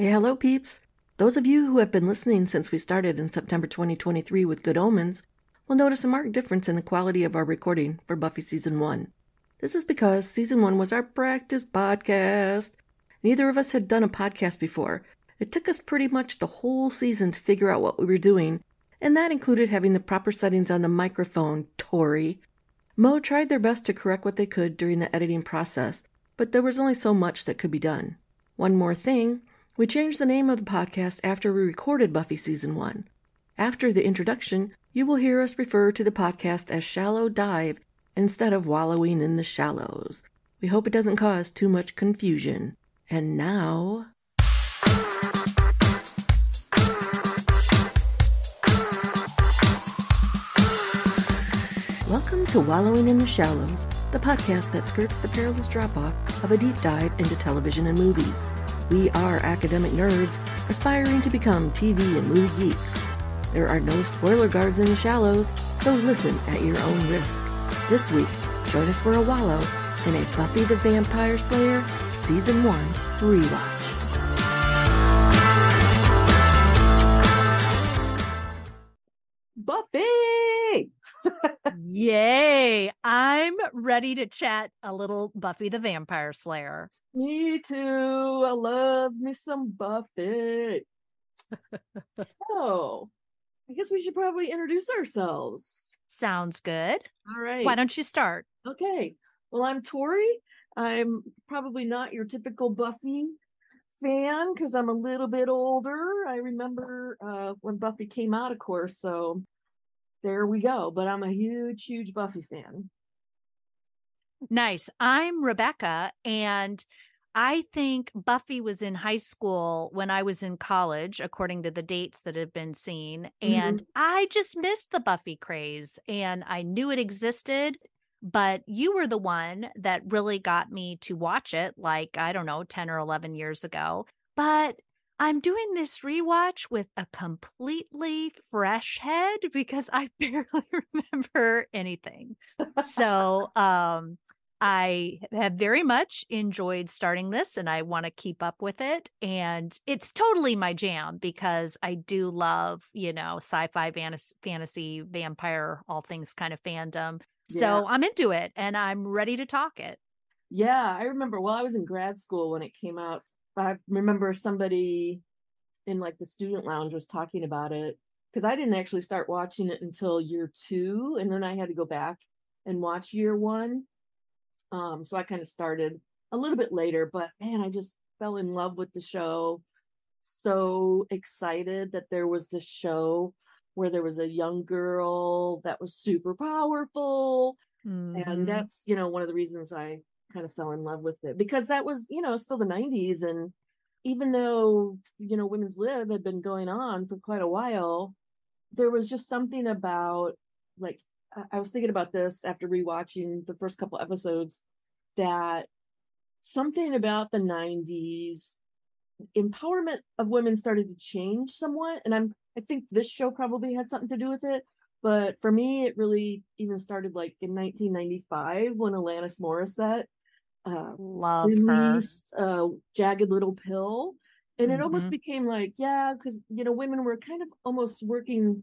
Hey, hello, peeps. Those of you who have been listening since we started in September 2023 with Good Omens will notice a marked difference in the quality of our recording for Buffy Season 1. This is because Season 1 was our practice podcast. Neither of us had done a podcast before. It took us pretty much the whole season to figure out what we were doing, and that included having the proper settings on the microphone, Tori. Mo tried their best to correct what they could during the editing process, but there was only so much that could be done. One more thing we changed the name of the podcast after we recorded Buffy Season 1. After the introduction, you will hear us refer to the podcast as Shallow Dive instead of Wallowing in the Shallows. We hope it doesn't cause too much confusion. And now. Welcome to Wallowing in the Shallows, the podcast that skirts the perilous drop off of a deep dive into television and movies. We are academic nerds aspiring to become TV and movie geeks. There are no spoiler guards in the shallows, so listen at your own risk. This week, join us for a wallow in a Buffy the Vampire Slayer Season 1 rewatch. Buffy! Yay! I'm ready to chat a little Buffy the Vampire Slayer. Me too. I love me some Buffy. so, I guess we should probably introduce ourselves. Sounds good. All right. Why don't you start? Okay. Well, I'm Tori. I'm probably not your typical Buffy fan because I'm a little bit older. I remember uh, when Buffy came out, of course. So there we go. But I'm a huge, huge Buffy fan. Nice. I'm Rebecca, and I think Buffy was in high school when I was in college, according to the dates that have been seen. And Mhm. I just missed the Buffy craze, and I knew it existed. But you were the one that really got me to watch it, like, I don't know, 10 or 11 years ago. But I'm doing this rewatch with a completely fresh head because I barely remember anything. So, um, I have very much enjoyed starting this and I want to keep up with it. And it's totally my jam because I do love, you know, sci fi, fantasy, fantasy, vampire, all things kind of fandom. So I'm into it and I'm ready to talk it. Yeah, I remember. Well, I was in grad school when it came out. I remember somebody in like the student lounge was talking about it because I didn't actually start watching it until year two, and then I had to go back and watch year one. Um, so I kind of started a little bit later, but man, I just fell in love with the show. So excited that there was this show where there was a young girl that was super powerful Mhm. and that's you know one of the reasons i kind of fell in love with it because that was you know still the 90s and even though you know women's lib had been going on for quite a while there was just something about like I- was thinking about this after rewatching the first couple episodes that something about the 90s empowerment of women started to change somewhat and i'm i think this show probably had something to do with it but for me it really even started like in 1995 when alanis morissette uh, Love her. released uh, jagged little pill and it almost Mhm. became like yeah because you know women were kind of almost working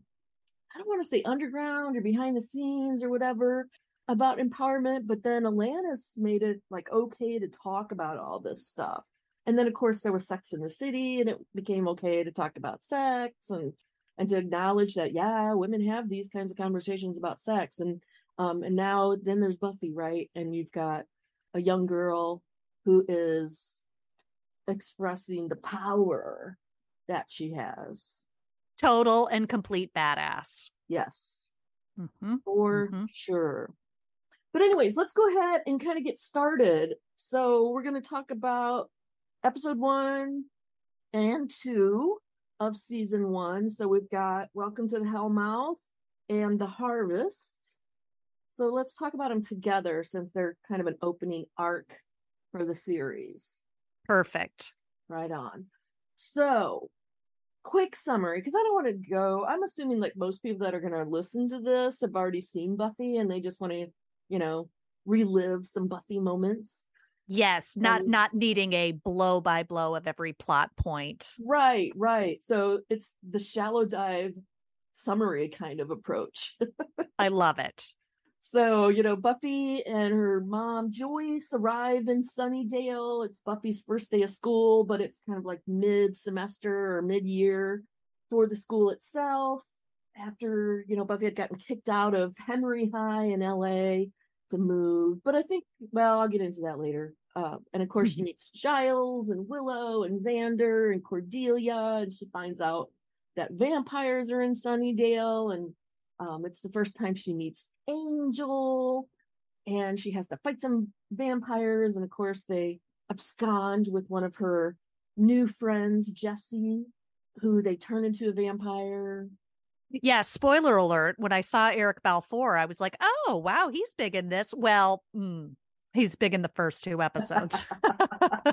i don't want to say underground or behind the scenes or whatever about empowerment but then alanis made it like okay to talk about all this stuff. And then of course there was sex in the city and it became okay to talk about sex and and to acknowledge that yeah women have these kinds of conversations about sex. And um and now then there's buffy right? And you've got a young girl who is expressing the power that she has Total and complete badass. yes. Hmm for Mhm. sure. But anyways let's go ahead and kind of get started. So we're going to talk about episode one and two of season one. So we've got welcome to the hellmouth and the harvest. So let's talk about them together since they're kind of an opening arc for the series. Perfect. right on. So quick summary because I don't want to go. I'm assuming like most people that are going to listen to this have already seen Buffy and they just want to, you know, relive some Buffy moments. Yes, not and, not needing a blow by blow of every plot point. Right, right. So it's the shallow dive summary kind of approach. I love it. So, you know, Buffy and her mom Joyce arrive in Sunnydale. It's Buffy's first day of school, but it's kind of like mid semester or mid year for the school itself. After, you know, Buffy had gotten kicked out of Hemery High in LA to move. But I think, well, I'll get into that later. Uh, and of course, she mm-hmm. meets Giles and Willow and Xander and Cordelia, and she finds out that vampires are in Sunnydale. And um, it's the first time she meets Angel, and she has to fight some vampires. And of course, they abscond with one of her new friends, Jesse, who they turn into a vampire. Yeah, spoiler alert. When I saw Eric Balfour, I was like, oh, wow, he's big in this. Well, mm, he's big in the first two episodes.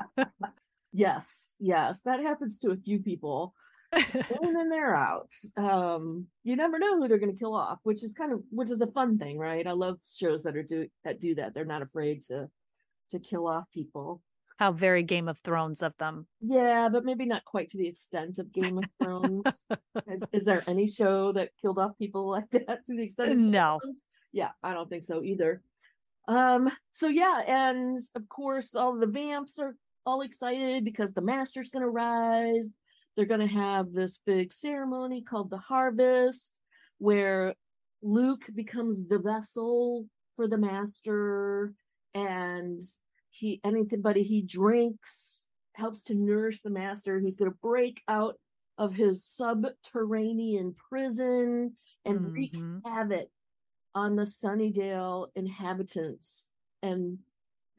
yes, yes. That happens to a few people. and then they're out. Um, you never know who they're going to kill off, which is kind of which is a fun thing, right? I love shows that are do that do that. They're not afraid to to kill off people. How very Game of Thrones of them. Yeah, but maybe not quite to the extent of Game of Thrones. is, is, there any show that killed off people like that to the extent? no. Yeah, I don't think so either. Um. So yeah, and of course, all the vamps are all excited because the master's going to rise. They're going to have this big ceremony called the Harvest, where Luke becomes the vessel for the master, and he anybody he drinks helps to nourish the master who's going to break out of his subterranean prison and mm-hmm. wreak havoc on the Sunnydale inhabitants. And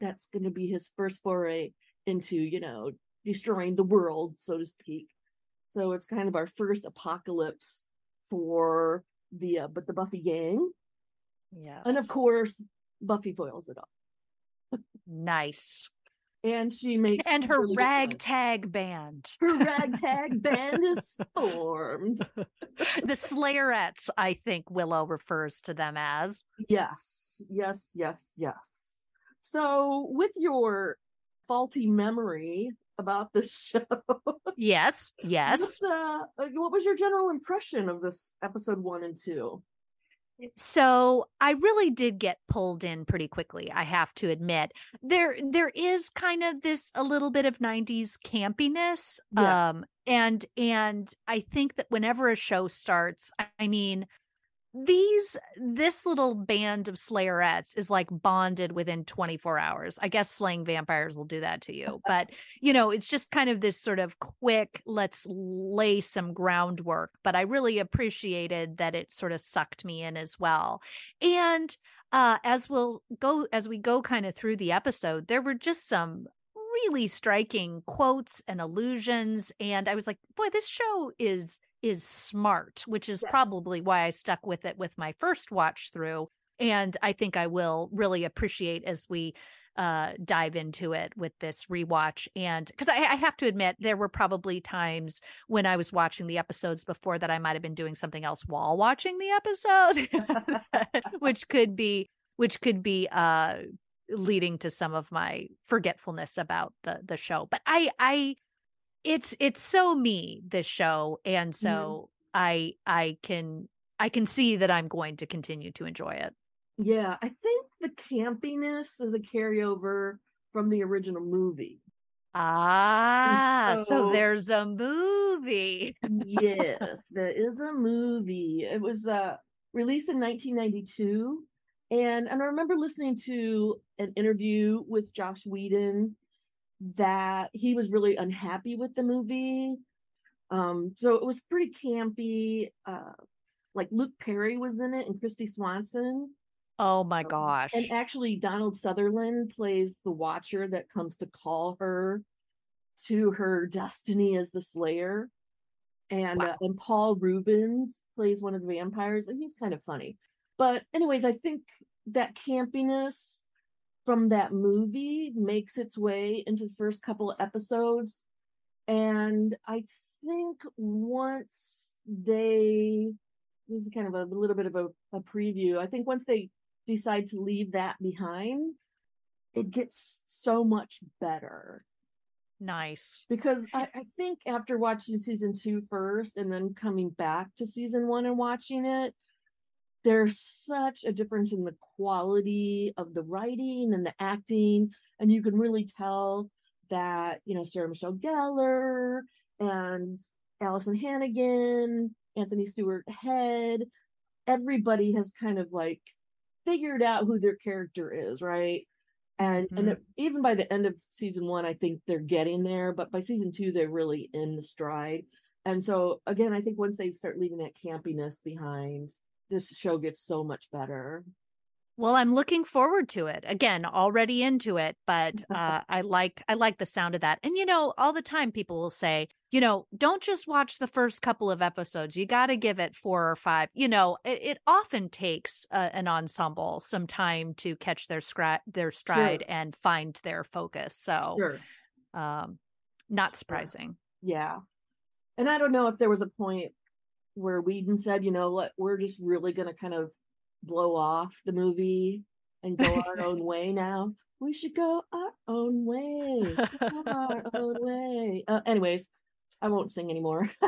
that's going to be his first foray into, you know, destroying the world, so to speak. So it's kind of our first apocalypse for the uh, but the Buffy gang. Yes. And of course, Buffy foils it up. Nice. And she makes and her really ragtag band. Her ragtag band is formed. the Slayerettes, I think Willow refers to them as. Yes, yes, yes, yes. So, with your faulty memory about the show, yes, yes. Uh, what was your general impression of this episode one and two? so i really did get pulled in pretty quickly i have to admit there there is kind of this a little bit of 90s campiness yeah. um and and i think that whenever a show starts i mean these this little band of slayerettes is like bonded within 24 hours. I guess slaying vampires will do that to you but you know it's just kind of this sort of quick let's lay some groundwork but i really appreciated that it sort of sucked me in as well. And uh as we'll go as we go kind of through the episode there were just some really striking quotes and allusions and i was like boy this show is is smart, which is yes. probably why I stuck with it with my first watch through. And I think I will really appreciate as we uh, dive into it with this rewatch. And because I, I, have to admit, there were probably times when I was watching the episodes before that I might have been doing something else while watching the episode, which could be which could be uh leading to some of my forgetfulness about the the show. But I I it's it's so me this show and mm-hmm. so mm-hmm. i i can i can see that i'm going to continue to enjoy it yeah i think the campiness is a carryover from the original movie ah so, so, there's a movie yes there is a movie it was uh released in 1992 and and i remember listening to an interview with joss whedon that he was really unhappy with the movie. Um, so it was pretty campy. Uh, like Luke Perry was in it and Kristy Swanson. Oh my um, gosh. And actually Donald Sutherland plays the watcher that comes to call her to her destiny as the slayer. And wow. uh, and Paul Reubens plays one of the vampires and he's kind of funny. But anyways, I think that campiness from that movie makes its way into the first couple of episodes. And I think once they, this is kind of a, little bit of a, a preview. I think once they decide to leave that behind, it gets so much better. Nice. Because I, I think after watching season two first and then coming back to season one and watching it, there's such a difference in the quality of the writing and the acting. And you can really tell that, you know, Sarah Michelle Gellar and Alyson Hannigan, Anthony Stewart Head, everybody has kind of like figured out who their character is, right? And mm-hmm. and it, even by the end of season one, I think they're getting there. But by season two, they're really in the stride. And so again, I think once they start leaving that campiness behind, this show gets so much better. Well, I'm looking forward to it. Again, already into it, but uh, I like I like the sound of that. And you know, all the time people will say, you know, don't just watch the first couple of episodes. You got to give it four or five. You know, it, it often takes uh, an ensemble some time to catch their scra- their stride sure. and find their focus. So, sure. um, not surprising. Yeah, and I don't know if there was a point where Whedon said, you know what, we're just really going to kind of blow off the movie and go our own way now. We should go our own way. our own way. Uh, anyways, I won't sing anymore.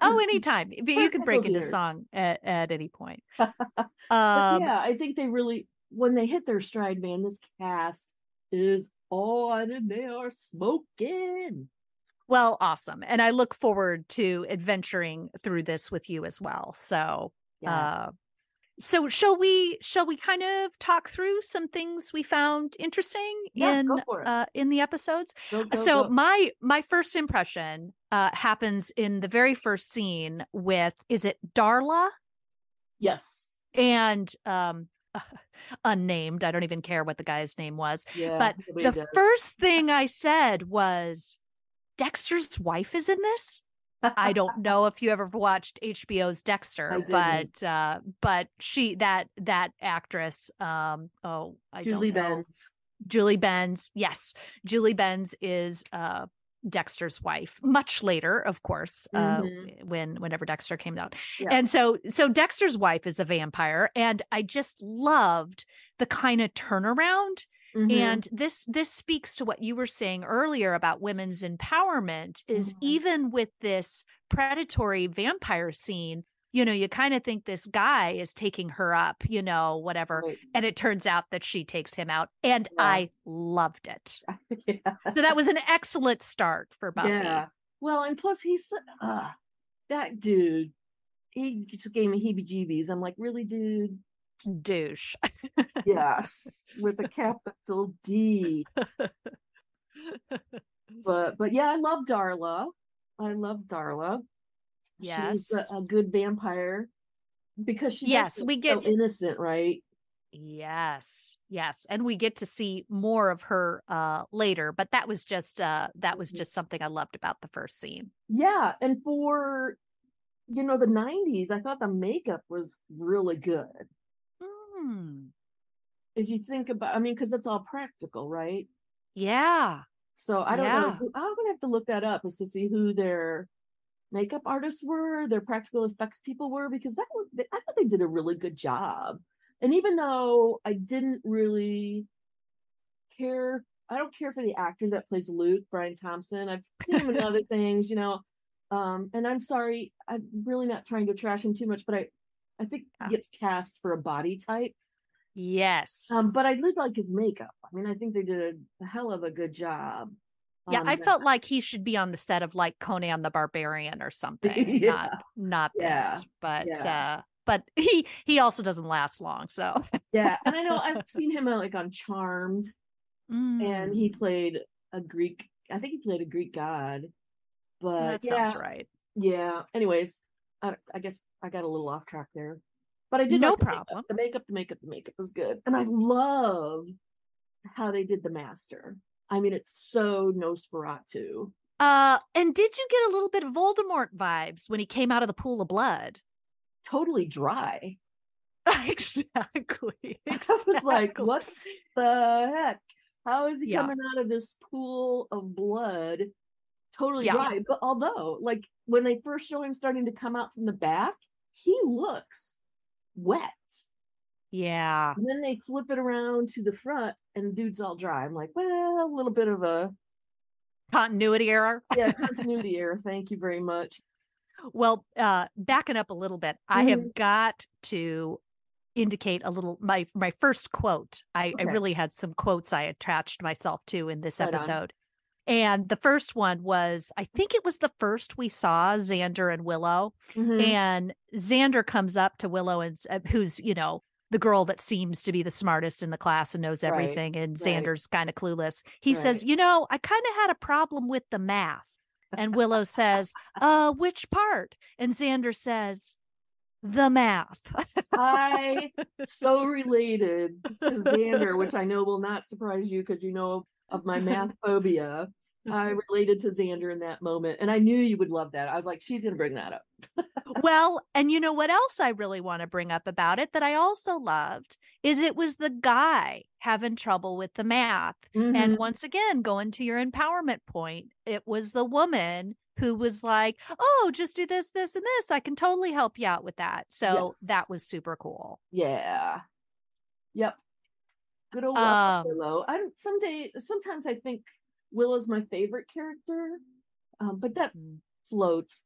oh, anytime. You can break into song at, at any point. um, yeah, I think they really, when they hit their stride, man, this cast is on and they are smoking. Well, awesome. And I look forward to adventuring through this with you as well. So, yeah. uh, so shall we shall we kind of talk through some things we found interesting yeah, in uh, in the episodes go, go, so go. my my first impression uh, happens in the very first scene with is it darla yes and um unnamed i don't even care what the guy's name was yeah, but the does. first thing i said was dexter's wife is in this I don't know if you ever watched HBO's Dexter, but uh, but she that that actress, um, oh, I Julie don't know. Benz. Julie Benz, yes, Julie Benz is uh, Dexter's wife. Much later, of course, uh, mm-hmm. uh, when whenever Dexter came out, yeah. and so so Dexter's wife is a vampire, and I just loved the kind of turnaround Mm-hmm. And this this speaks to what you were saying earlier about women's empowerment is mm-hmm. even with this predatory vampire scene, you know, you kind of think this guy is taking her up, you know, whatever. Right. And it turns out that she takes him out. And yeah. I loved it. yeah. So that was an excellent start for Buffy. Yeah. Well, and plus he's uh, that dude, he just gave me heebie jeebies. I'm like, really, dude? Douche. yes, with a capital D. but but yeah, I love Darla. I love Darla. Yes, she's a, a good vampire because she yes we get so innocent, right? Yes, yes, and we get to see more of her uh later. But that was just uh that was mm-hmm. just something I loved about the first scene. Yeah, and for you know the 90s i thought the makeup was really good Hmm. If you think about, I mean, because it's all practical, right? Yeah. So I don't yeah. know. I'm gonna have to look that up is to see who their makeup artists were, their practical effects people were, because that was, I thought they did a really good job. And even though I didn't really care, I don't care for the actor that plays Luke, Brian Thompson. I've seen him in other things, you know. Um, and I'm sorry, I'm really not trying to trash him too much, but I I think he gets cast for a body type. Yes. Um, but I did like his makeup. I mean, I think they did a hell of a good job. Yeah, I that. felt like he should be on the set of like Conan the Barbarian or something. yeah. Not not yeah. this. But yeah. uh but he he also doesn't last long. So Yeah. And I know I've seen him uh, like on Charmed mm. and he mm. played a Greek I think he played a Greek god. But that sounds right. Yeah. Anyways, I, I guess I got a little off track there, but I did no like problem. The makeup, the makeup, the makeup was good, and I love how they did the master. I mean, it's so Nosferatu. Uh, and did you get a little bit of Voldemort vibes when he came out of the pool of blood? Totally dry. exactly. exactly. I was like, what the heck? How is he yeah. coming out of this pool of blood totally yeah. dry. But although, like when they first show him starting to come out from the back, he looks wet. Yeah. And then they flip it around to the front and the dude's all dry. I'm like, well, a little bit of a continuity error. yeah, continuity error. Thank you very much. Well, uh, backing up a little bit, mm-hmm. I have got to indicate a little my my first quote. I, okay. I really had some quotes I attached myself to in this right episode. And the first one was, I think it was the first we saw Xander and Willow. Mm-hmm. And Xander comes up to Willow and uh, who's, you know, the girl that seems to be the smartest in the class and knows everything. Right. And Xander's right. kind of clueless. He right. says, You know, I kind of had a problem with the math. And Willow says, Uh, which part? And Xander says, the math. I so related to Xander, which I know will not surprise you because you know of my math phobia. I related to Xander in that moment, and I knew you would love that. I was like, she's going to bring that up. well, and you know what else I really want to bring up about it that I also loved is it was the guy having trouble with the math. Mm-hmm. And once again, going to your empowerment point, it was the woman who was like, "Oh, just do this, this, and this. I can totally help you out with that." So yes. that was super cool. Yeah. Yep. Good old um, Willow. I someday sometimes I think Willow's my favorite character, um, but that mm. floats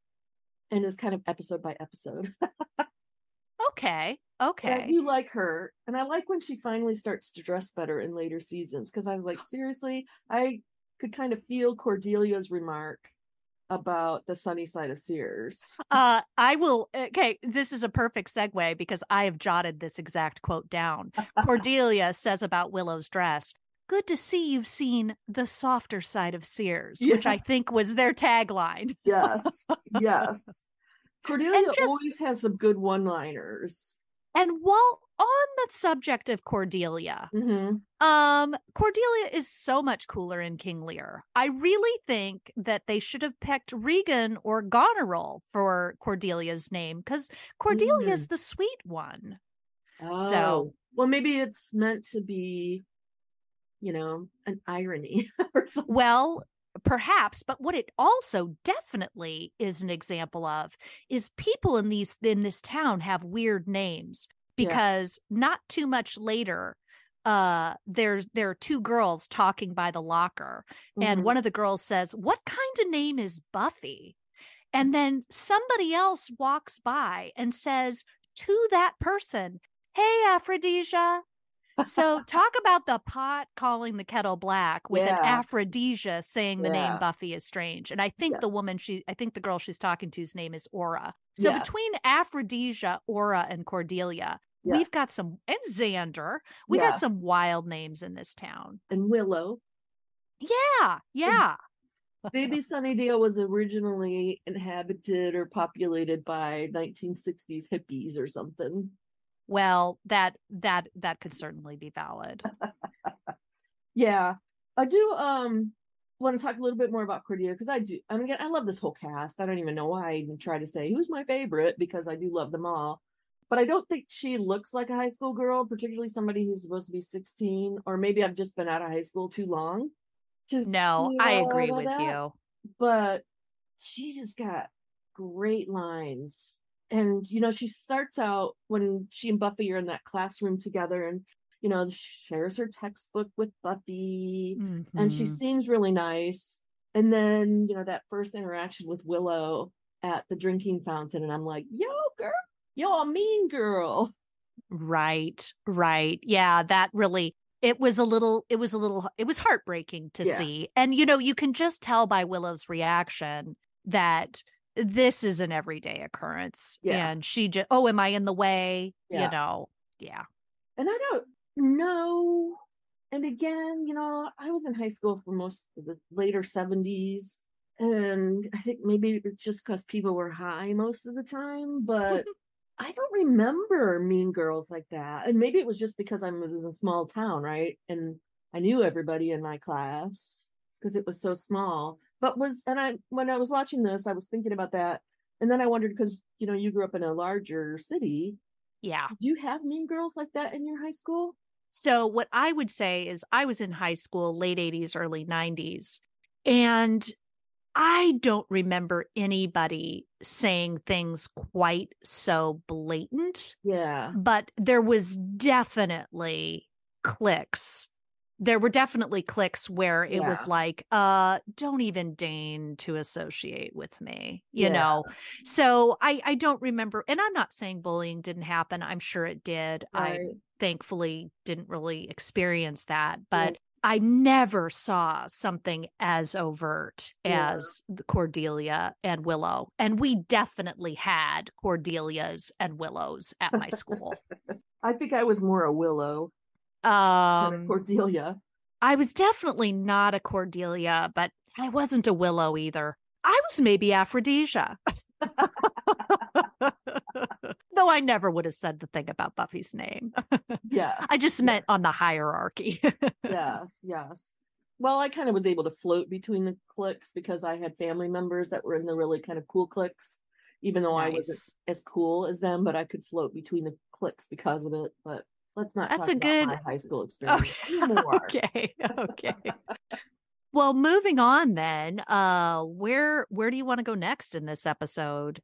and is kind of episode by episode. okay. Okay. I do like her, and I like when she finally starts to dress better in later seasons because I was like, seriously, I could kind of feel Cordelia's remark about the sunny side of Sears. uh, I will. Okay, this is a perfect segue because I have jotted this exact quote down. Cordelia says about Willow's dress. Good to see you've seen the softer side of Sears, yes. which I think was their tagline. yes, yes. Cordelia just, always has some good one-liners. And while on the subject of Cordelia, mm-hmm. um, Cordelia is so much cooler in King Lear. I really think that they should have picked Regan or Goneril for Cordelia's name because Cordelia is mm. the sweet one. Oh. So, well, maybe it's meant to be, you know, an irony or something. Well, perhaps but what it also definitely is an example of is people in these in this town have weird names because yeah. not too much later uh there there are two girls talking by the locker mm-hmm. and one of the girls says what kind of name is buffy and then somebody else walks by and says to that person hey aphrodisia so talk about the pot calling the kettle black with yeah. an aphrodisia saying the yeah. name Buffy is strange. And I think yes. the woman she I think the girl she's talking to's name is Aura. So yes. between aphrodisia, Aura, and Cordelia, yes. we've got some and Xander. We got some wild names in this town. And Willow. Yeah, yeah. Baby Sunnydale was originally inhabited or populated by 1960s hippies or something well that that that could certainly be valid. Yeah. I do um want to talk a little bit more about cordelia because i do i mean i love this whole cast. I don't even know why i even try to say who's my favorite? because i do love them all. But i don't think she looks like a high school girl particularly somebody who's supposed to be 16 or maybe i've just been out of high school too long to no i agree with that. you. But she just got great lines and you know she starts out when she and buffy are in that classroom together and you know shares her textbook with buffy mm-hmm. and she mm-hmm. seems really nice and then you know that first interaction with willow at the drinking fountain and i'm like yo girl yo a mean girl right right yeah that really it was a little it was a little it was heartbreaking to yeah. see and you know you can just tell by willow's reaction that this is an everyday occurrence. Yeah. And she just, oh, am I in the way? Yeah. You know, yeah. And I don't know. And again, you know, I was in high school for most of the later 70s. And I think maybe it's just because people were high most of the time, but I don't remember mean girls like that. And maybe it was just because I was in a small town, right? And I knew everybody in my class because it was so small but was and i when i was watching this i was thinking about that and then i wondered because you know you grew up in a larger city yeah do you have mean girls like that in your high school so what i would say is i was in high school late 80s early 90s and I don't remember anybody saying things quite so blatant, Yeah. but there was definitely clicks. There were definitely clicks where it was like, uh, don't even deign to associate with me, you Yeah. know. So I I don't remember and I'm not saying bullying didn't happen. I'm sure it did. I thankfully didn't really experience that, Right. but I never saw something as overt Yeah. as the Cordelia and Willow. And we definitely had Cordelias and Willows at my school. I think I was more a Willow um Cordelia. I was definitely not a Cordelia, but I wasn't a Willow either. I was maybe Aphrodisia. Though I never would have said the thing about Buffy's name. Yes. I just yeah, meant on the hierarchy. Yes, yes. Well, I kind of was able to float between the cliques because I had family members that were in the really kind of cool cliques, even though I wasn't as cool as them, but I could float between the cliques because of it. But let's not That's talk a about good high school experience Okay. anymore. okay. Okay. Well, moving on then, uh where where do you want to go next in this episode?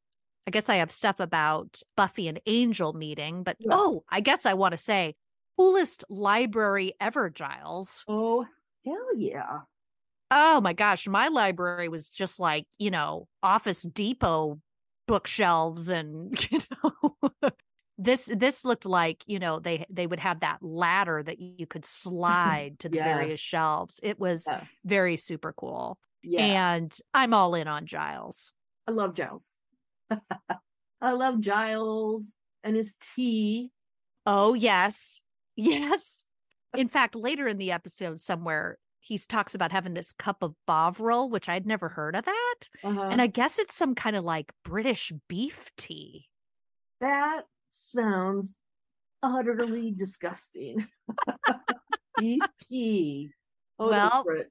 I guess I have stuff about Buffy and Angel meeting, but Yeah. oh, I guess I want to say coolest library ever, Giles. Oh, hell yeah. Oh my gosh, my library was just like, you know, Office Depot bookshelves and you know this this looked like, you know, they they would have that ladder that you could slide to the various shelves. It was Yes. very super cool. Yeah. And I'm all in on Giles. I love Giles. I love Giles and his tea. Oh, yes. Yes. In fact, later in the episode somewhere he talks about having this cup of Bovril, which I'd never heard of that. Uh-huh. And I guess it's some kind of like British beef tea. that sounds utterly disgusting. Tea. Oh, Well, the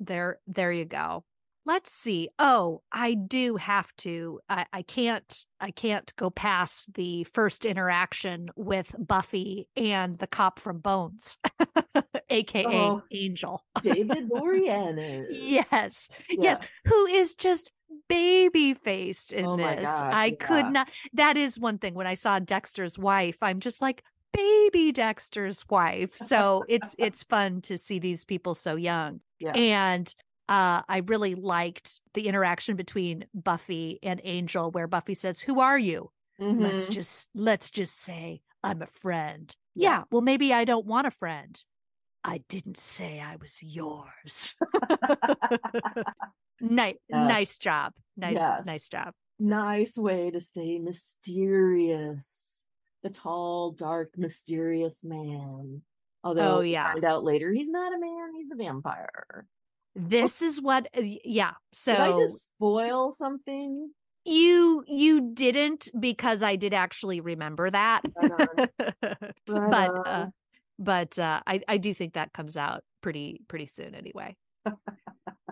There, there you go. Let's see. Oh, I do have to. I, I can't. I can't go past the first interaction with Buffy and the cop from Bones, aka Oh. Angel. David Boreanaz. Yes, yes, who is just baby faced in Oh this. gosh, I could not. That is one thing. When I saw Dexter's wife, I'm just like baby Dexter's wife. So it's it's fun to see these people so young. Yeah. And uh, I really liked the interaction between Buffy and Angel, where Buffy says, "Who are you?" Let's Mhm. just let's just say I'm a friend. Yeah. yeah well, maybe I don't want a friend. I didn't say I was yours. nice, Yes. nice job. Nice, Yes. nice job. nice way to stay mysterious. The tall, dark, mysterious man. Although Oh, yeah. find out later he's not a man, he's a vampire. This is what, uh, yeah. So Did I just spoil something? you you didn't because I did actually remember that, Right. Right but on. uh, but uh, I I do think that comes out pretty pretty soon anyway.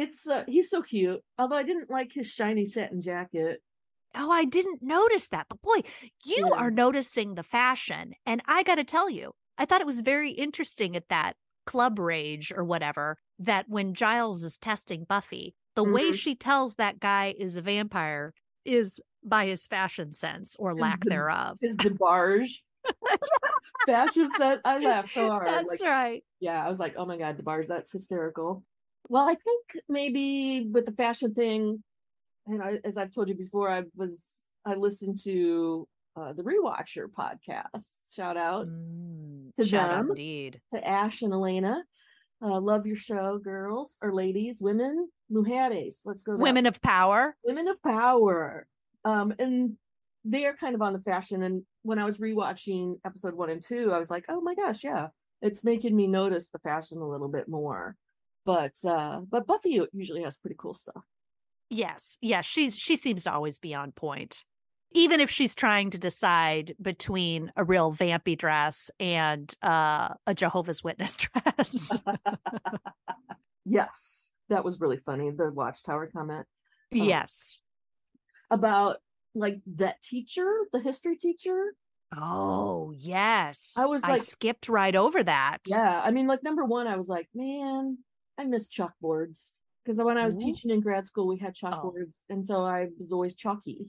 It's uh, he's so cute. Although I didn't like his shiny satin jacket. Oh, I didn't notice that. But boy, you Yeah. are noticing the fashion. And I got to tell you, I thought it was very interesting at that club rage or whatever that when Giles is testing Buffy, the way Mhm. she tells that guy is a vampire is by his fashion sense or lack de- thereof. His DeBarge fashion set. I laughed so hard. That's like, right. yeah, I was like, oh my god, the DeBarge, that's hysterical. Well, I think maybe with the fashion thing, and I, as I've told you before, I was I listened to uh, the Rewatcher podcast. Shout out Mm, To shout out them. indeed. to Ash and Elena. Uh, love your show, girls or ladies, women, mujeres. Let's go. Women of power. women of power um and they're kind of on the fashion and when i was rewatching episode one and two i was like oh my gosh yeah it's making me notice the fashion a little bit more but uh but buffy usually has pretty cool stuff Yes, yes, she's she seems to always be on point. Even if she's trying to decide between a real vampy dress and uh, a Jehovah's Witness dress. yes that was really funny the watchtower comment yes. about like that teacher the history teacher Oh, yes. I was I skipped right over that. yeah i mean like number one i was like man i miss chalkboards because when I was Ooh. teaching in grad school, we had Oh. chalkboards, and so I was always chalky.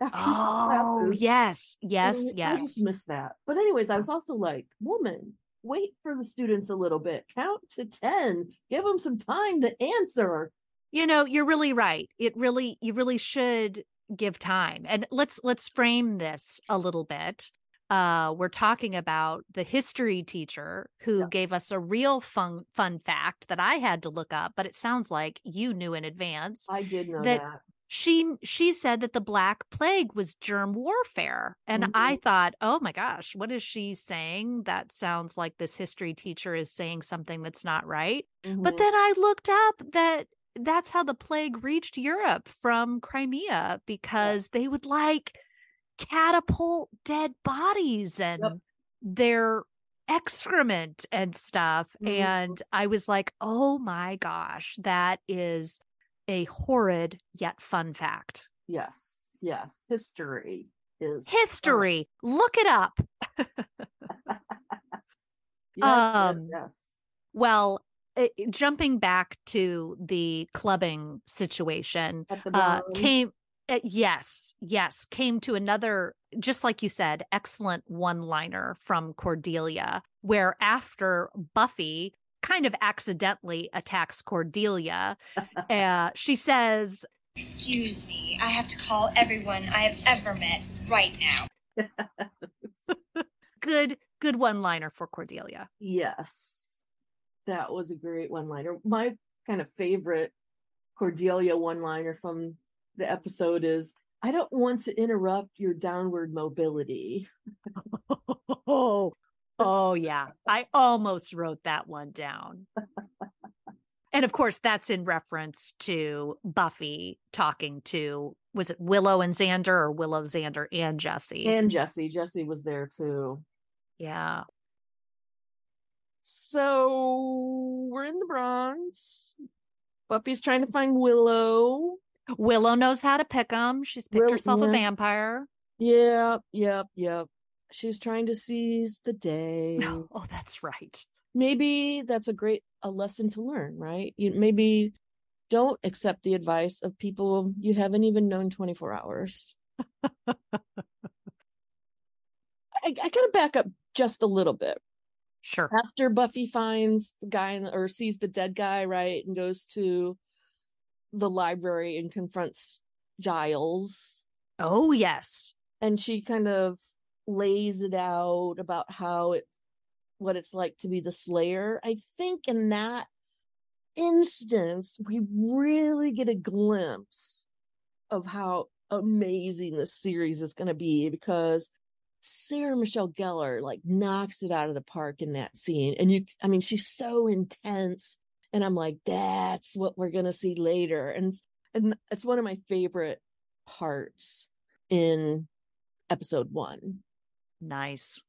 Oh, classes. yes, And yes, I just miss that. But anyways, I was oh. also like, woman, wait for the students a little bit. Count to 10. Give them some time to answer. You know, you're really right. It really, you really should give time. And let's let's frame this a little bit. Uh, we're talking about the history teacher who Yeah. gave us a real fun fun fact that I had to look up, but it sounds like you knew in advance. I did know That- that. she she said that the black plague was germ warfare and i thought oh my gosh what is she saying that sounds like this history teacher is saying something that's not right but Mhm. then i looked up that that's how the plague reached europe from crimea because they would like catapult dead bodies and their excrement and stuff Mhm. and i was like oh my gosh that is a horrid yet fun fact. Yes, yes. History is history look it up. Yes, Um, yes, well uh, jumping back to the clubbing situation At the uh came uh, yes yes came to another just like you said excellent one liner from cordelia where after buffy kind of accidentally attacks cordelia uh, she says Excuse me, I have to call everyone I have ever met right now. good good one liner for cordelia Yes, that was a great one liner. My kind of favorite Cordelia one liner from the episode is I don't want to interrupt your downward mobility. oh oh yeah i almost wrote that one down and of course that's in reference to buffy talking to was it willow and xander or willow xander and jesse And Jesse, Jesse was there too. yeah So we're in the Bronze. Buffy's trying to find Willow. Willow knows how to pick them she's picked Will- herself a vampire. Yep, yep, yep. She's trying to seize the day. oh that's right. Maybe that's a great a lesson to learn right? You maybe don't accept the advice of people you haven't even known 24 hours. I, I gotta back up just a little bit. Sure. After buffy finds the guy in or sees the dead guy right and goes to the library and confronts giles. Oh yes. And she kind of lays it out about how it what it's like to be the slayer. I think in that instance we really get a glimpse of how amazing this series is going to be because sarah michelle gellar like knocks it out of the park in that scene. And you i mean she's so intense and i'm like that's what we're going to see later and and it's one of my favorite parts in episode one nice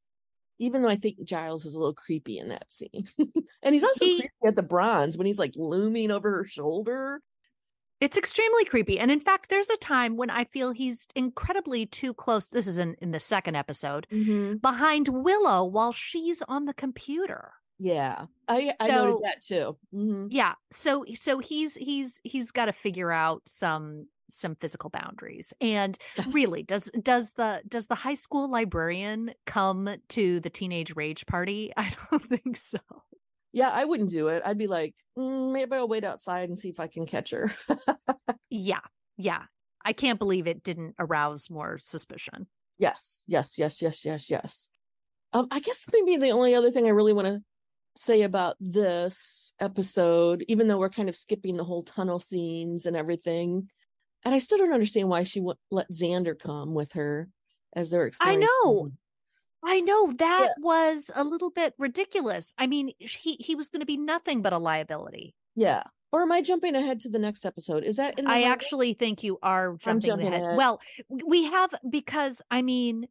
even though I think Giles is a little creepy in that scene. and he's also He- creepy at the bronze when he's like looming over her shoulder. It's extremely creepy. And in fact, there's a time when I feel he's incredibly too close. This is in, in the second episode mm-hmm. behind Willow while she's on the computer. Yeah. I I noted that too. Mhm. Yeah. So so he's he's he's got to figure out some some physical boundaries. And Yes. really, does does the does the high school librarian come to the teenage rage party? I don't think so. Yeah, I wouldn't do it. I'd be like, "Mm, maybe I'll wait outside and see if I can catch her. Yeah. Yeah. I can't believe it didn't arouse more suspicion. yes, yes, yes, yes, yes, yes. Um, I guess maybe the only other thing I really want to say about this episode, even though we're kind of skipping the whole tunnel scenes and everything, and I still don't understand why she let Xander come with her as they're I know. I know that Yeah. was a little bit ridiculous. I mean, he he was going to be nothing but a liability. Yeah. Or am I jumping ahead to the next episode? Is that in the I writing? actually think you are jumping, jumping ahead. ahead. Well, we have because I mean,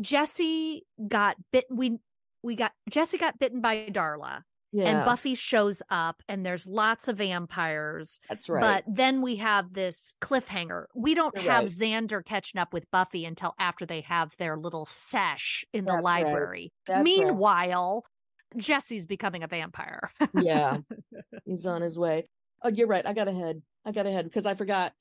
Jesse got bit. We we got Jesse got bitten by Darla, yeah, and Buffy shows up, and there's lots of vampires. that's right. But then we have this cliffhanger. We don't You're have right. Xander catching up with Buffy until after they have their little sesh in the That's right. library. Right. Meanwhile, Jesse's becoming a vampire. yeah, he's on his way. Oh, you're right. I got ahead. I got ahead because I forgot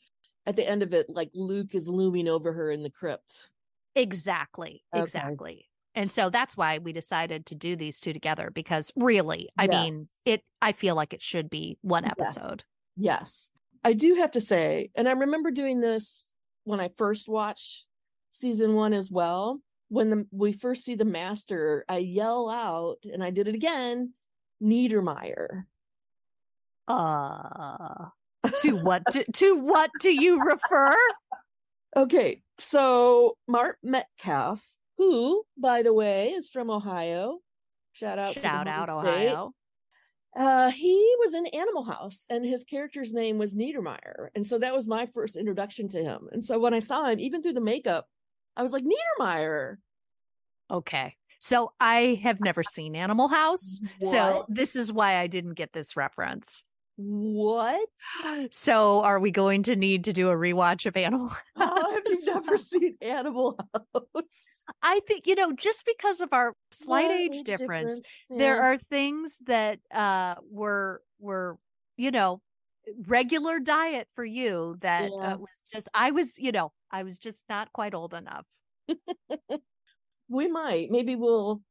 at the end of it, like Luke is looming over her in the crypt. Exactly. Okay. Exactly. And so that's why we decided to do these two together because really, I mean, it I feel like it should be one Yes. episode. Yes. I do have to say, and I remember doing this when I first watched season one as well. When the, we first see the master, I yell out, and I did it again, Niedermeyer. Uh to what to, to what do you refer? Okay, so Mark Metcalf, who, by the way, is from Ohio. Shout out Shout to out state. Ohio. Uh, he was in Animal House, and his character's name was Neidermeyer, and so that was my first introduction to him. And so when I saw him, even through the makeup, I was like Neidermeyer. Okay. So I have never seen Animal House. So this is why I didn't get this reference. What? So are we going to need to do a rewatch of Animal How have you never seen Animal House? I think, you know, just because of our slight age, difference, yeah. there are things that uh were were, you know, regular diet for you that Yeah. uh, was just I was, you know, I was just not quite old enough. we might maybe we'll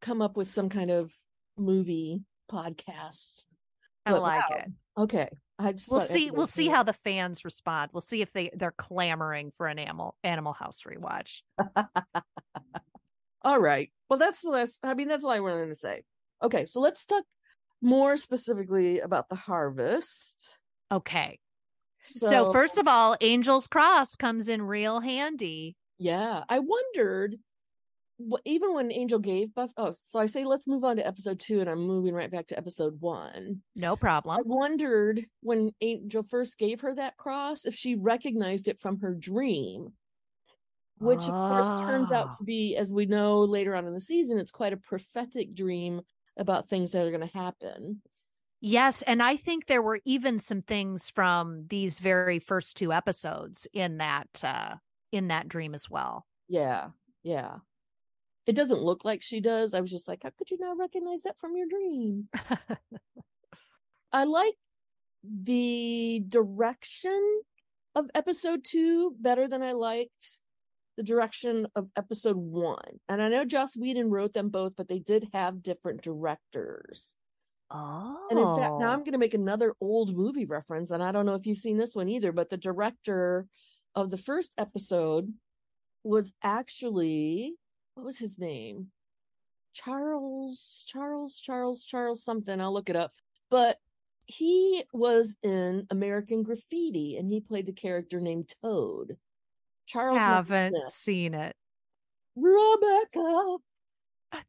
come up with some kind of movie podcast. I But like wow. it. Okay, I just We'll see we'll see should- how the fans respond. We'll see if they they're clamoring for an animal Animal House rewatch. All right. Well, that's the last. I mean, that's all I wanted to say. Okay, so let's talk more specifically about the harvest. Okay. So, first of all, Angel's Cross comes in real handy. yeah, I wondered. Even when Angel gave Buff, oh, so I say let's move on to episode two, and I'm moving right back to episode one. No problem. I wondered when Angel first gave her that cross if she recognized it from her dream, which of course turns out Ah. to be, as we know later on in the season, it's quite a prophetic dream about things that are going to happen. Yes, and I think there were even some things from these very first two episodes in that uh in that dream as well. Yeah, yeah. It doesn't look like she does. I was just like, how could you not recognize that from your dream? I like the direction of episode two better than I liked the direction of episode one. And I know Joss Whedon wrote them both, but they did have different directors. oh. And in fact, now oh. I'm going to make another old movie reference, and I don't know if you've seen this one either, but the director of the first episode was actually what was his name? Charles, Charles, Charles, Charles something. I'll look it up. But he was in American Graffiti, and he played the character named Toad. Charles haven't Smith. seen it. Rebecca.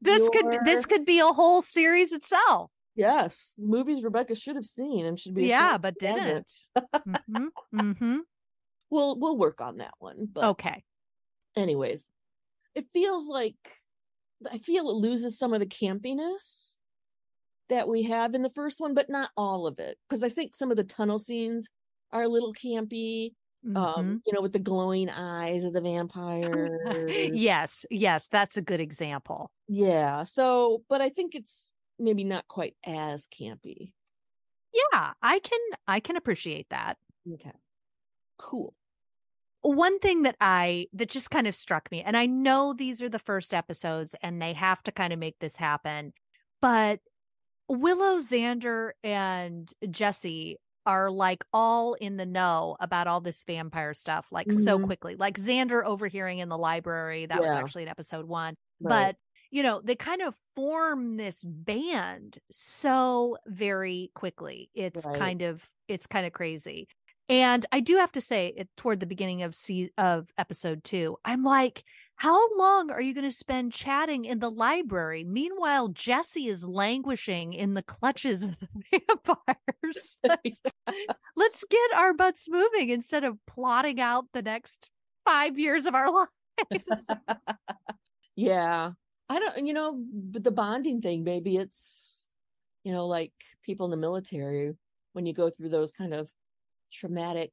This could this could be a whole series itself. Yes, movies Rebecca should have seen and should be. Yeah, but didn't. hmm hmm We'll we'll work on that one. But Okay. anyways, it feels like I feel it loses some of the campiness that we have in the first one, but not all of it. Because I think some of the tunnel scenes are a little campy. Mhm. Um, you know, with the glowing eyes of the vampire. yes, yes, that's a good example. yeah. So, but I think it's maybe not quite as campy. Yeah, I can I can appreciate that. Okay. Cool. One thing that I that just kind of struck me, and I know these are the first episodes and they have to kind of make this happen, but Willow, Xander, and Jesse are like all in the know about all this vampire stuff, like so Mhm. quickly. Like Xander overhearing in the library, that was actually in episode one. Right. But you know, they kind of form this band so very quickly. It's Right. kind of it's kind of crazy. And I do have to say, it, toward the beginning of se- of episode two, I'm like, how long are you going to spend chatting in the library? Meanwhile, Jesse is languishing in the clutches of the vampires. Let's, let's get our butts moving instead of plotting out the next five years of our lives. yeah i don't you know but the bonding thing maybe it's you know like people in the military when you go through those kind of traumatic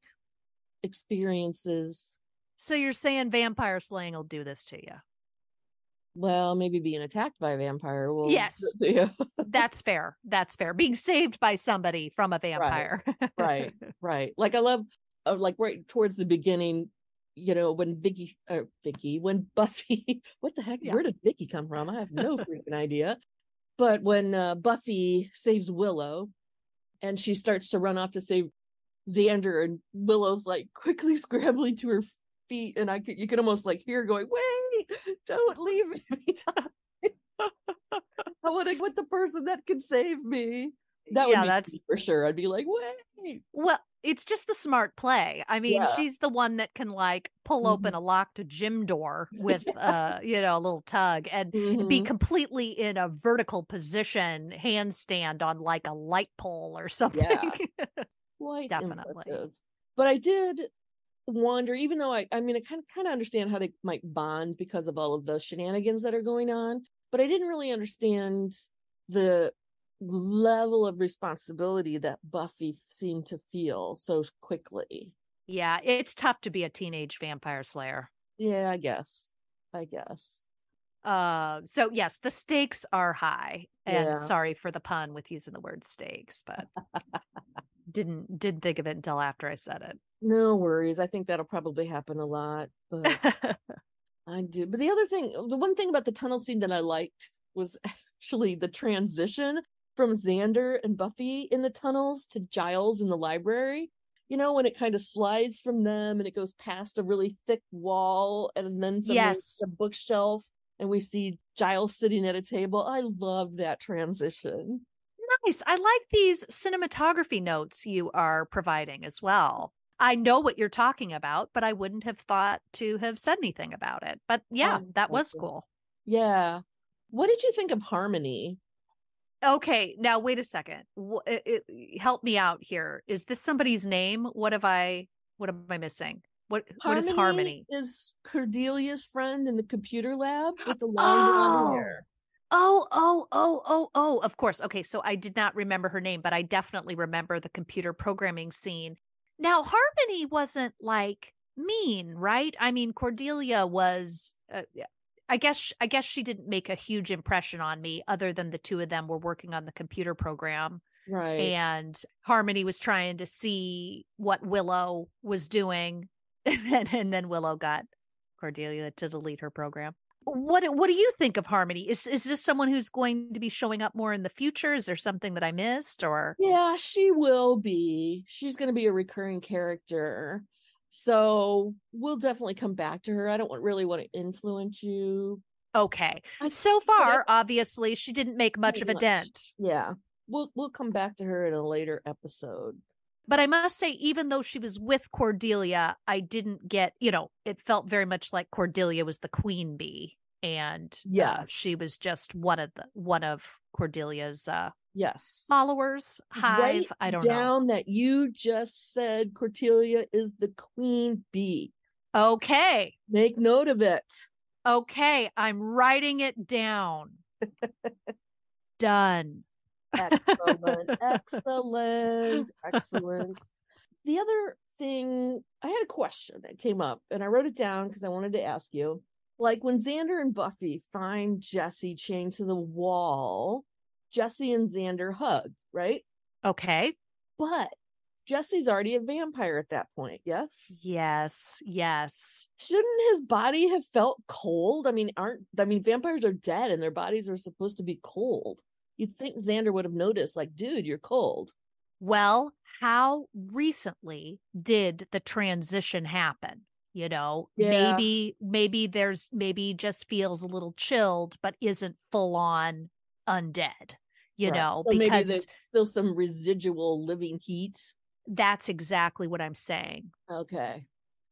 experiences so you're saying vampire slaying will do this to you? Well, maybe being attacked by a vampire will. Yes. Yeah. That's fair. That's fair. Being saved by somebody from a vampire. right. Right. Like I love, uh, like right towards the beginning, you know, when Vicky, uh, Vicky, when Buffy, what the heck? Yeah. Where did Vicky come from? I have no freaking idea. But when uh, Buffy saves Willow, and she starts to run off to save Xander, and Willow's like quickly scrambling to her feet, and I could, you can almost like hear her going, "Wait, don't leave me!" I want to with the person that can save me. That would yeah, be that's for sure. I'd be like, "Wait." well, it's just the smart play. I mean, Yeah. she's the one that can like pull open a locked gym door with uh, you know, a little tug and be Mhm. completely in a vertical position, handstand on like a light pole or something. Quite Definitely. impressive. But I did wonder, even though I, I mean, I kind of kind of understand how they might bond because of all of the shenanigans that are going on, but I didn't really understand the level of responsibility that Buffy seemed to feel so quickly. yeah, it's tough to be a teenage vampire slayer. Yeah, I guess. I guess. Uh, so yes, the stakes are high. And Yeah. sorry for the pun with using the word stakes, but didn't didn't think of it until after I said it. No worries. I think that'll probably happen a lot, but. I do. But the other thing, the one thing about the tunnel scene that I liked was actually the transition from Xander and Buffy in the tunnels to Giles in the library. You know, when it kind of slides from them and it goes past a really thick wall and then suddenly Yes. a bookshelf and we see Giles sitting at a table. I love that transition. Nice. I like these cinematography notes you are providing as well. I know what you're talking about, but I wouldn't have thought to have said anything about it. But yeah, Oh, that was cool. Yeah. What did you think of Harmony? Okay, now wait a second. It- it- help me out here. Is this somebody's name? What have I? What am I missing? What? What is Harmony? Is Cordelia's friend in the computer lab with the long Oh. hair. Oh, oh, oh, oh, oh. Of course. Okay, so I did not remember her name, but I definitely remember the computer programming scene. Now, Harmony wasn't like mean, right? I mean, Cordelia was. Uh, I guess. I guess she didn't make a huge impression on me, other than the two of them were working on the computer program. Right. and Harmony was trying to see what Willow was doing, and then, and then Willow got Cordelia to delete her program. What what do you think of Harmony? Is is this someone who's going to be showing up more in the future? Is there something that I missed, or Yeah, she will be. She's going to be a recurring character. So we'll definitely come back to her. I don't really want to influence you. okay? So far, obviously, she didn't make much of a much. dent. Yeah. We'll we'll come back to her in a later episode. But I must say, even though she was with Cordelia, I didn't get, you know, it felt very much like Cordelia was the queen bee. And uh, Yes. she was just one of the one of Cordelia's uh Yes. followers, hive. Write I don't know. down that you just said Cordelia is the queen bee. Okay. Make note of it. Okay. I'm writing it down. Done. Excellent. excellent. Excellent. The other thing, I had a question that came up and I wrote it down because I wanted to ask you. Like when Xander and Buffy find Jesse chained to the wall, Jesse and Xander hug, right? Okay. But Jesse's already a vampire at that point, yes? Yes. Yes. Shouldn't his body have felt cold? I mean, aren't I mean vampires are dead and their bodies are supposed to be cold. You'd think Xander would have noticed, like, dude, you're cold. Well, how recently did the transition happen? You know, Yeah. maybe maybe there's maybe just feels a little chilled, but isn't full on undead. You Right. know, So maybe because there's still some residual living heat. that's exactly what I'm saying. Okay.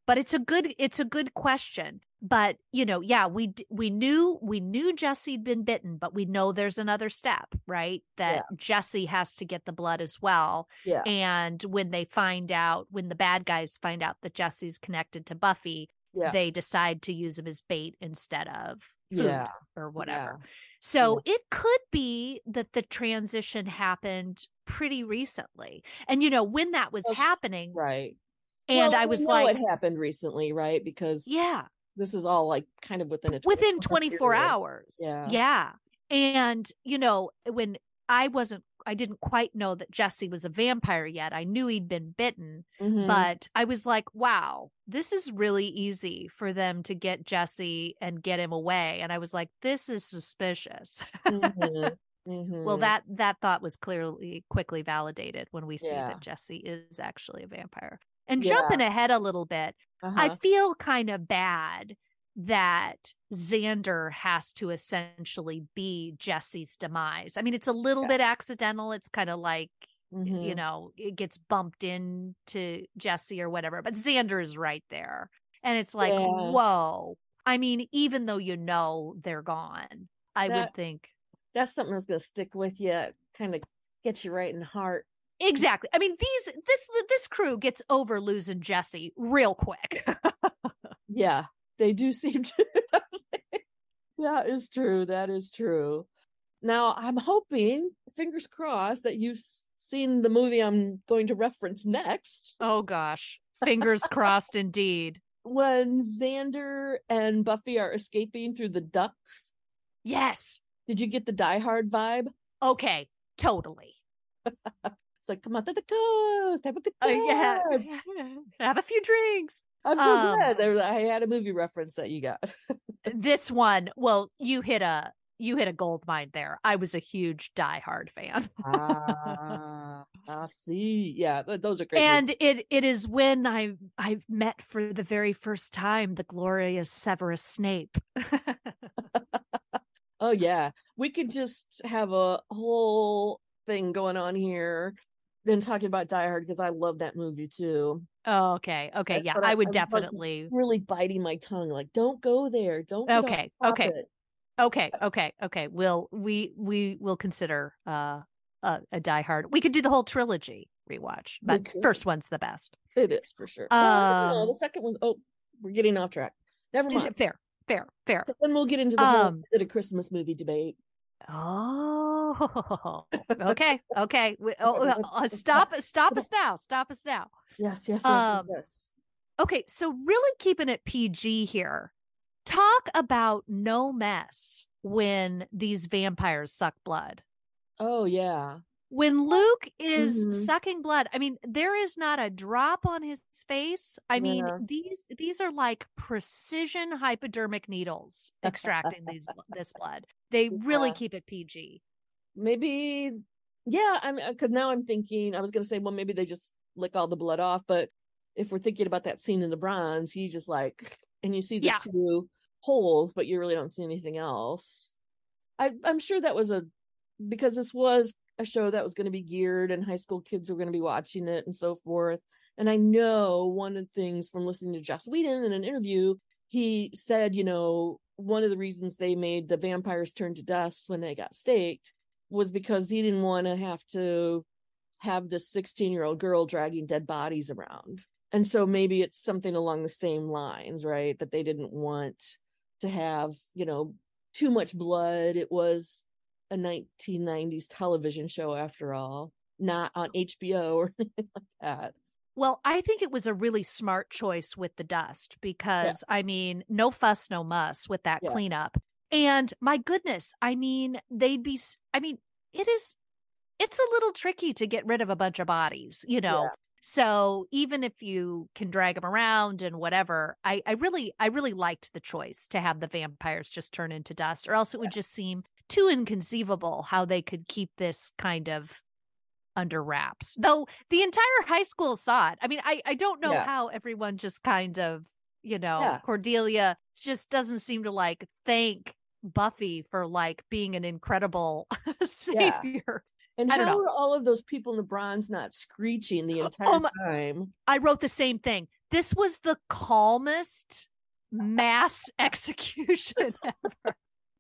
But it's a good it's a good question. But you know, yeah, we we knew we knew Jesse'd been bitten, but we know there's another step, right? That Jesse has to get the blood as well. Yeah. And when they find out, when the bad guys find out that Jesse's connected to Buffy, Yeah. they decide to use him as bait instead of food Yeah. or whatever. Yeah. So it could be that the transition happened pretty recently. And you know, when that was Well, happening, Right. And Well, I was like, it happened recently, right? Because yeah, this is all like kind of within a within 24 period. hours. Yeah. Yeah. And, you know, when I wasn't, I didn't quite know that Jesse was a vampire yet. I knew he'd been bitten, Mhm. but I was like, wow, this is really easy for them to get Jesse and get him away. And I was like, this is suspicious. Mhm. well, Mhm. that that thought was clearly quickly validated when we see Yeah. that Jesse is actually a vampire. And Yeah. jumping ahead a little bit, I Uh-huh. feel kind of bad that Xander has to essentially be Jesse's demise. I mean, it's a little Yeah. bit accidental. It's kind of like, you Mhm. know, it gets bumped into Jesse or whatever, but Xander is right there. And it's like, Yeah. whoa. I mean, even though you know they're gone, I That- would think that's something that's going to stick with you, kind of get you right in the heart. Exactly. I mean, these this this crew gets over losing Jesse real quick. Yeah, they do seem to. that is true. That is true. Now, I'm hoping, fingers crossed, that you've seen the movie I'm going to reference next. oh gosh. Fingers crossed indeed. When Xander and Buffy are escaping through the ducks, Yes. did you get the Die Hard vibe? Okay. Totally. It's like, come out to the coast, have a good Uh, time. yeah. Have a few drinks. I'm so Um, glad there, I had a movie reference that you got. This one, well, you hit a you hit a gold mine there. I was a huge Die Hard fan. ah, I see. Yeah, those are great. movies. and it it is when I I've met for the very first time the glorious Severus Snape. Oh yeah, we could just have a whole thing going on here, then talking about Die Hard because I love that movie too. oh, okay. Okay. Yeah. I I- would I like- definitely Really biting my tongue, like don't go there, don't. Okay, okay. topic." Okay, okay, okay. We'll we we will consider uh a, a Die Hard. We could do the whole trilogy rewatch, but first one's the best. It is for sure. Well, no, Um, the second one's. Oh, we're getting off track. Never mind. fair? Fair, fair. Then we'll get into the whole Um, is it a Christmas movie debate. Oh, okay, okay. Oh, uh, stop, stop us now. Stop us now. Yes, yes, yes, um, yes. Okay, so really keeping it PG here. Talk about no mess when these vampires suck blood. Oh yeah. when Luke is Mhm. sucking blood, I mean, there is not a drop on his face. I mean, Yeah. these these are like precision hypodermic needles extracting these this blood. They really keep it PG. maybe yeah i'm because uh, now i'm thinking i was going to say well maybe they just lick all the blood off but if we're thinking about that scene in the bronze he just like and you see the Yeah. two holes but you really don't see anything else I, i'm sure that was a because this was a show that was going to be geared and high school kids were going to be watching it and so forth and i know one of the things from listening to joss whedon in an interview he said you know one of the reasons they made the vampires turn to dust when they got staked was because he didn't want to have to have this 16 year old girl dragging dead bodies around. And so maybe it's something along the same lines, right? That they didn't want to have, you know, too much blood. It was a 1990s television show after all, not on HBO or anything like that. Well, I think it was a really smart choice with the dust because I mean, no fuss, no muss with that Yeah. cleanup. And my goodness, I mean, they'd be, I mean, it is, it's a little tricky to get rid of a bunch of bodies, you know? Yeah. So even if you can drag them around and whatever, I, I really, I really liked the choice to have the vampires just turn into dust, or else it would just seem too inconceivable how they could keep this kind of under wraps. Though the entire high school saw it. I mean, I, I don't know Yeah. how everyone just kind of, you know, Yeah. Cordelia just doesn't seem to like thank Buffy for like being an incredible savior. And I how are all of those people in the bronze not screeching the oh, entire Oh my- time? I wrote the same thing. This was the calmest mass execution.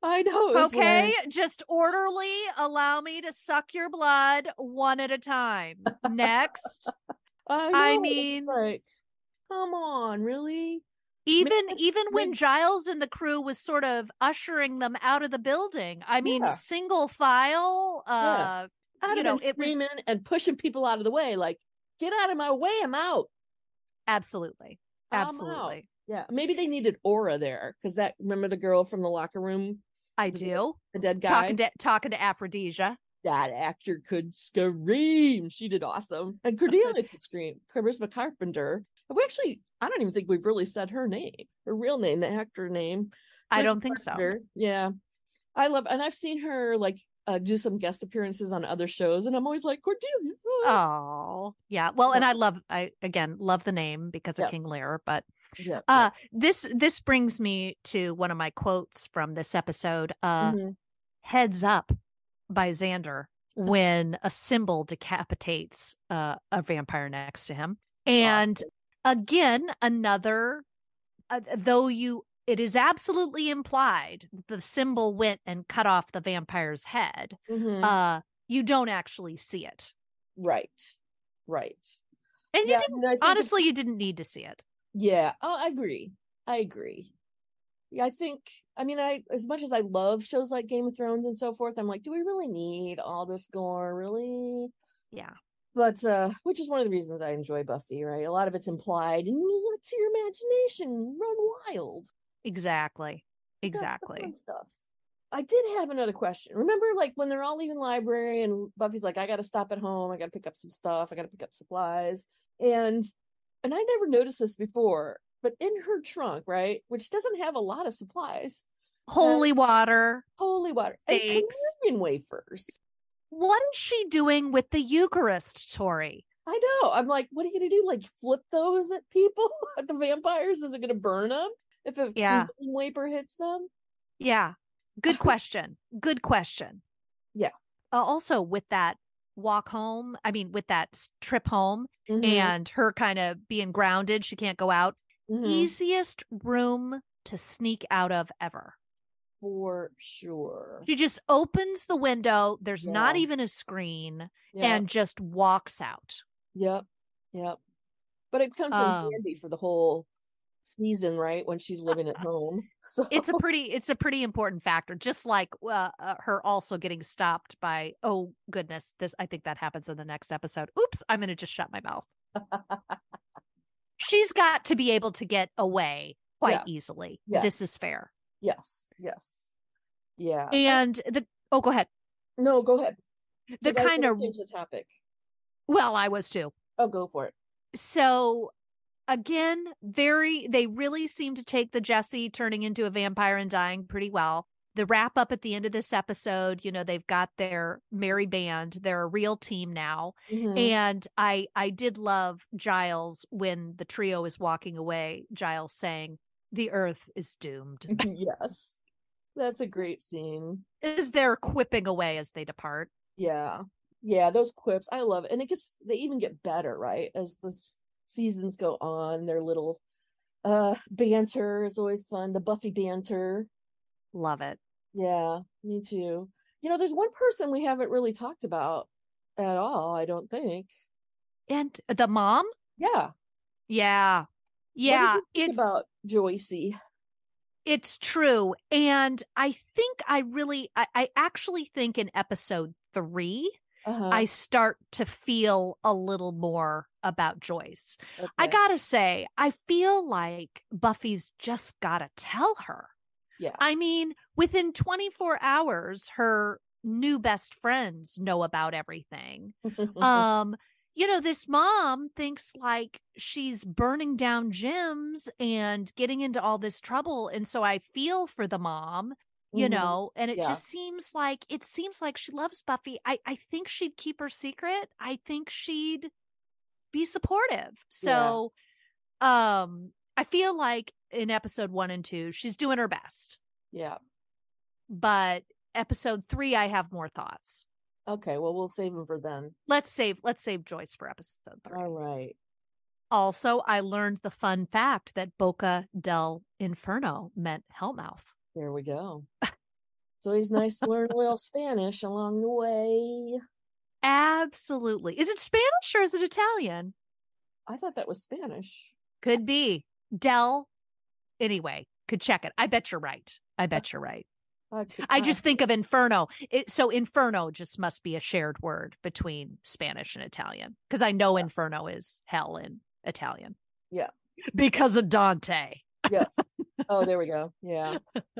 I know. okay, like- just orderly. Allow me to suck your blood one at a time. Next. I, I mean- like, come on, really? even even when Giles and the crew was sort of ushering them out of the building. I mean, Yeah. single file. Uh, I'd you know, it was- screaming and pushing people out of the way, like, get out of my way, I'm out. absolutely, out. Absolutely. Yeah, maybe they needed aura there because that remember the girl from the locker room, I do. the dead guy. Talking to talking to Aphrodisia. that actor could scream. She did awesome, and Cordelia could scream. Charisma Carpenter. Have we actually? I don't even think we've really said her name, her real name, the actor name. I don't think so. Yeah, I love, and I've seen her like uh, do some guest appearances on other shows, and I'm always like Cordelia. Oh, yeah. Well, and I love I again love the name because of Yeah. King Lear, but yeah, uh this this brings me to one of my quotes from this episode. Uh Mhm. heads up by Xander when a cymbal decapitates uh, a vampire next to him. And again, another, uh, though you, it is absolutely implied the cymbal went and cut off the vampire's head. Mhm. Uh, you don't actually see it, right, right. and you Yeah, didn't. I mean, I think it's- Honestly, you didn't need to see it. Yeah, oh, I agree. I agree. Yeah, I think. I mean, I as much as I love shows like Game of Thrones and so forth, I'm like, do we really need all this gore? Really? Yeah. But uh which is one of the reasons I enjoy Buffy, right? A lot of it's implied, and you let your imagination run wild. Exactly. Exactly. stuff. I did have another question. Remember, like when they're all leaving library, and Buffy's like, "I got to stop at home. I got to pick up some stuff. I got to pick up supplies." And and I never noticed this before, but in her trunk, right, which doesn't have a lot of supplies, Holy water. holy water and Thanks. communion wafers. What is she doing with the Eucharist, Tori? I know. I'm like, what are you gonna do? Like flip those at people, at the vampires? Is it gonna burn them if a Yeah. wafer hits them? Yeah. Good question. Good question. Yeah. Uh, also, with that walk home, I mean, with that trip home Mhm, and her kind of being grounded, she can't go out. mhm. Easiest room to sneak out of ever. for sure. She just opens the window. There's not even a screen Yeah. and just walks out. Yep. Yep. But it comes Um, in handy for the whole season, right? When she's living at home. So It's a pretty, it's a pretty important factor. Just like uh, uh, her also getting stopped by, oh goodness, this. I think that happens in the next episode. Oops, I'm going to just shut my mouth. she's got to be able to get away quite Yeah. easily. Yes. This is fair. yes, yes. Yeah. And the oh, go ahead. no, go ahead. The kind of change the topic. well, I was too. Oh, go for it. So again, very they really seem to take the Jesse turning into a vampire and dying pretty well. The wrap up at the end of this episode, you know, they've got their merry band. They're a real team now. Mhm. And I I did love Giles when the trio is walking away, Giles saying, "The earth is doomed." yes. That's a great scene. Is they're quipping away as they depart. Yeah. Yeah, those quips. I love it. And it gets they even get better, right? As the s- seasons go on, their little uh banter is always fun. The Buffy banter. Love it. Yeah, me too. You know, there's one person we haven't really talked about at all, I don't think. And the mom? Yeah. Yeah. Yeah, it's about Joycey. it's true. And I think I really I, I actually think in episode 3 Uh-huh. I start to feel a little more about Joyce. I got to say, I feel like Buffy's just got to tell her. Yeah. I mean, within 24 hours, her new best friends know about everything. um, you know, this mom thinks like she's burning down gyms and getting into all this trouble. And so I feel for the mom, you Mhm. know, and it Yeah. just seems like it seems like she loves Buffy. I, I think she'd keep her secret. I think she'd be supportive. So um I feel like in episode one and two, she's doing her best. Yeah. But episode three, I have more thoughts. Okay, well we'll save them for then. Let's save let's save Joyce for episode three. All right. Also, I learned the fun fact that Boca del Inferno meant Hellmouth. There we go. So it's nice to learn a little Spanish along the way. Absolutely. Is it Spanish or is it Italian? I thought that was Spanish. Could be. Dell. Anyway, could check it. I bet you're right. I bet you're right. I, I just think of Inferno. It, so Inferno just must be a shared word between Spanish and Italian because I know Inferno is hell in Italian. Yeah. Because of Dante. Yeah. Oh, there we go. Yeah.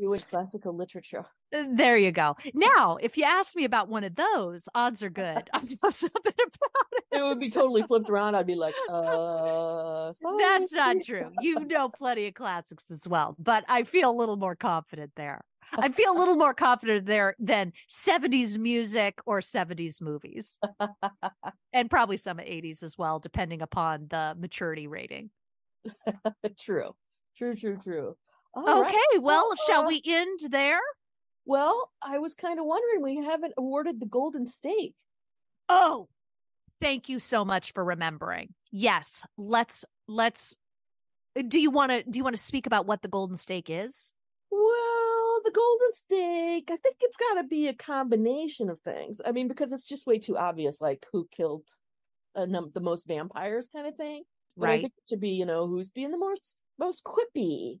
Jewish classical literature. Uh, There you go. Now, if you ask me about one of those, odds are good. I know something about it. It would be totally flipped around. I'd be like, uh, sorry. That's not true. You know plenty of classics as well, but I feel a little more confident there. I feel a little more confident there than 70s music or 70s movies, and probably some 80s as well, depending upon the maturity rating. true. True, true, true. All Okay, right. well, shall uh, we end there? Well, I was kind of wondering, we haven't awarded the Golden stake. Oh, thank you so much for remembering. Yes, let's let's do you want to do you want to speak about what the golden stake is? Well, the Golden stake, I think it's got to be a combination of things. I mean, because it's just way too obvious, like who killed uh, num- the most vampires kind of thing. But I Right. think it should be, you know, who's being the most most quippy.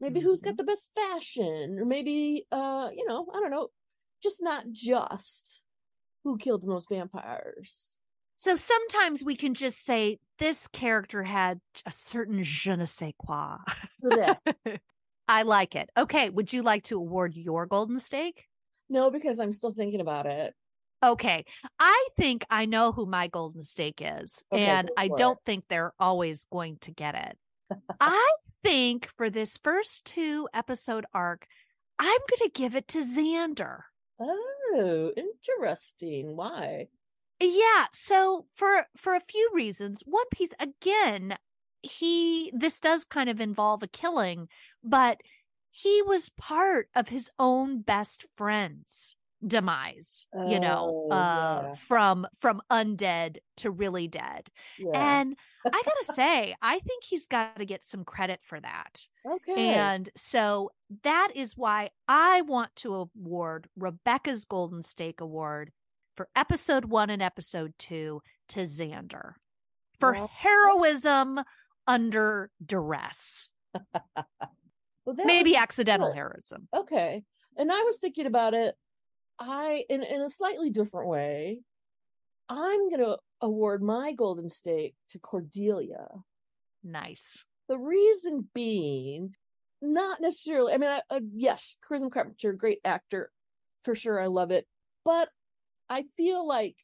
Maybe who's got the best fashion, or maybe, uh, you know, I don't know, just not just who killed the most vampires. So sometimes we can just say this character had a certain je ne sais quoi. I like it. Okay, would you like to award your golden stake? no, because I'm still thinking about it. Okay, I think I know who my golden stake is, Okay, and I don't think they're always going to get it. I think for this first two episode arc, I'm going to give it to Xander. Oh, interesting. Why? Yeah, so for for a few reasons, one piece again, he this does kind of involve a killing, but he was part of his own best friend's demise, you know, Oh, uh yeah. from from undead to really dead. Yeah. And I got to say, I think he's got to get some credit for that. okay. And so that is why I want to award Rebecca's Golden Stake Award for episode one and episode two to Xander for heroism under duress, Well, that maybe accidental good. heroism. okay. And I was thinking about it. I in in a slightly different way. I'm gonna award my golden stake to Cordelia. Nice. The reason being, not necessarily. I mean, I, uh, yes, Charisma Carpenter, great actor, for sure. I love it, but I feel like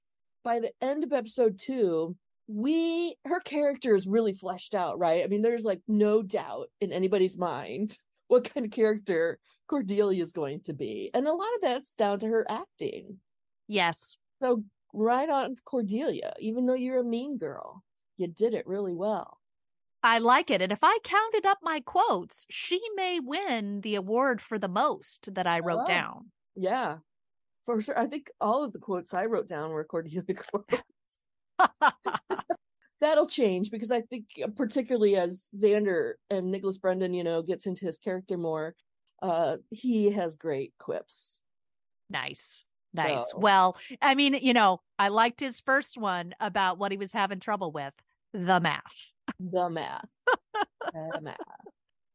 by the end of episode two, we her character is really fleshed out, right? I mean, there's like no doubt in anybody's mind what kind of character Cordelia is going to be, and a lot of that's down to her acting. Yes. So right on Cordelia, even though you're a mean girl, you did it really well. I like it. And if I counted up my quotes, she may win the award for the most that I wrote Oh. down. Yeah, for sure. I think all of the quotes I wrote down were Cordelia quotes. That'll change because I think, particularly as Xander and Nicholas Brendon, you know, gets into his character more, uh, he has great quips. Nice. Nice. So- Well, I mean, you know, I liked his first one about what he was having trouble with the math. The math. the math.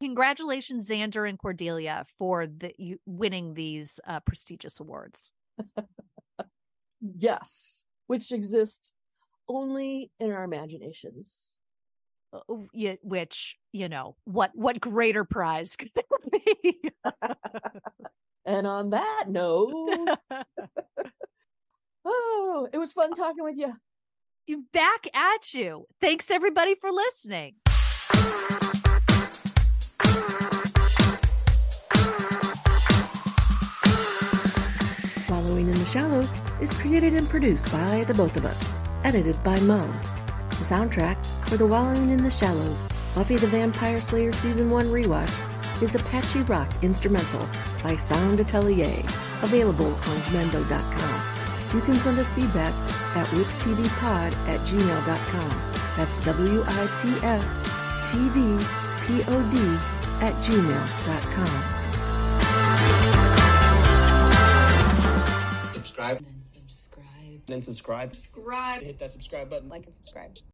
Congratulations, Xander and Cordelia, for the you winning these uh, prestigious awards. Yes, which exist only in our imaginations. Uh, y- which you know, what what greater prize could there be? And on that note, oh, it was fun talking with you. you back at you. Thanks everybody for listening. Wallowing in the Shallows is created and produced by the both of us, edited by Mo. The soundtrack for the Wallowing in the Shallows Buffy the Vampire Slayer Season 1 rewatch is Apache Rock Instrumental by Sound Atelier, available on Jamendo.com. You can send us feedback at witstvpod at gmail.com. That's W-I-T-S T-V-P-O-D at gmail.com. subscribe and subscribe. and subscribe Subscribe. hit that subscribe button Like and subscribe.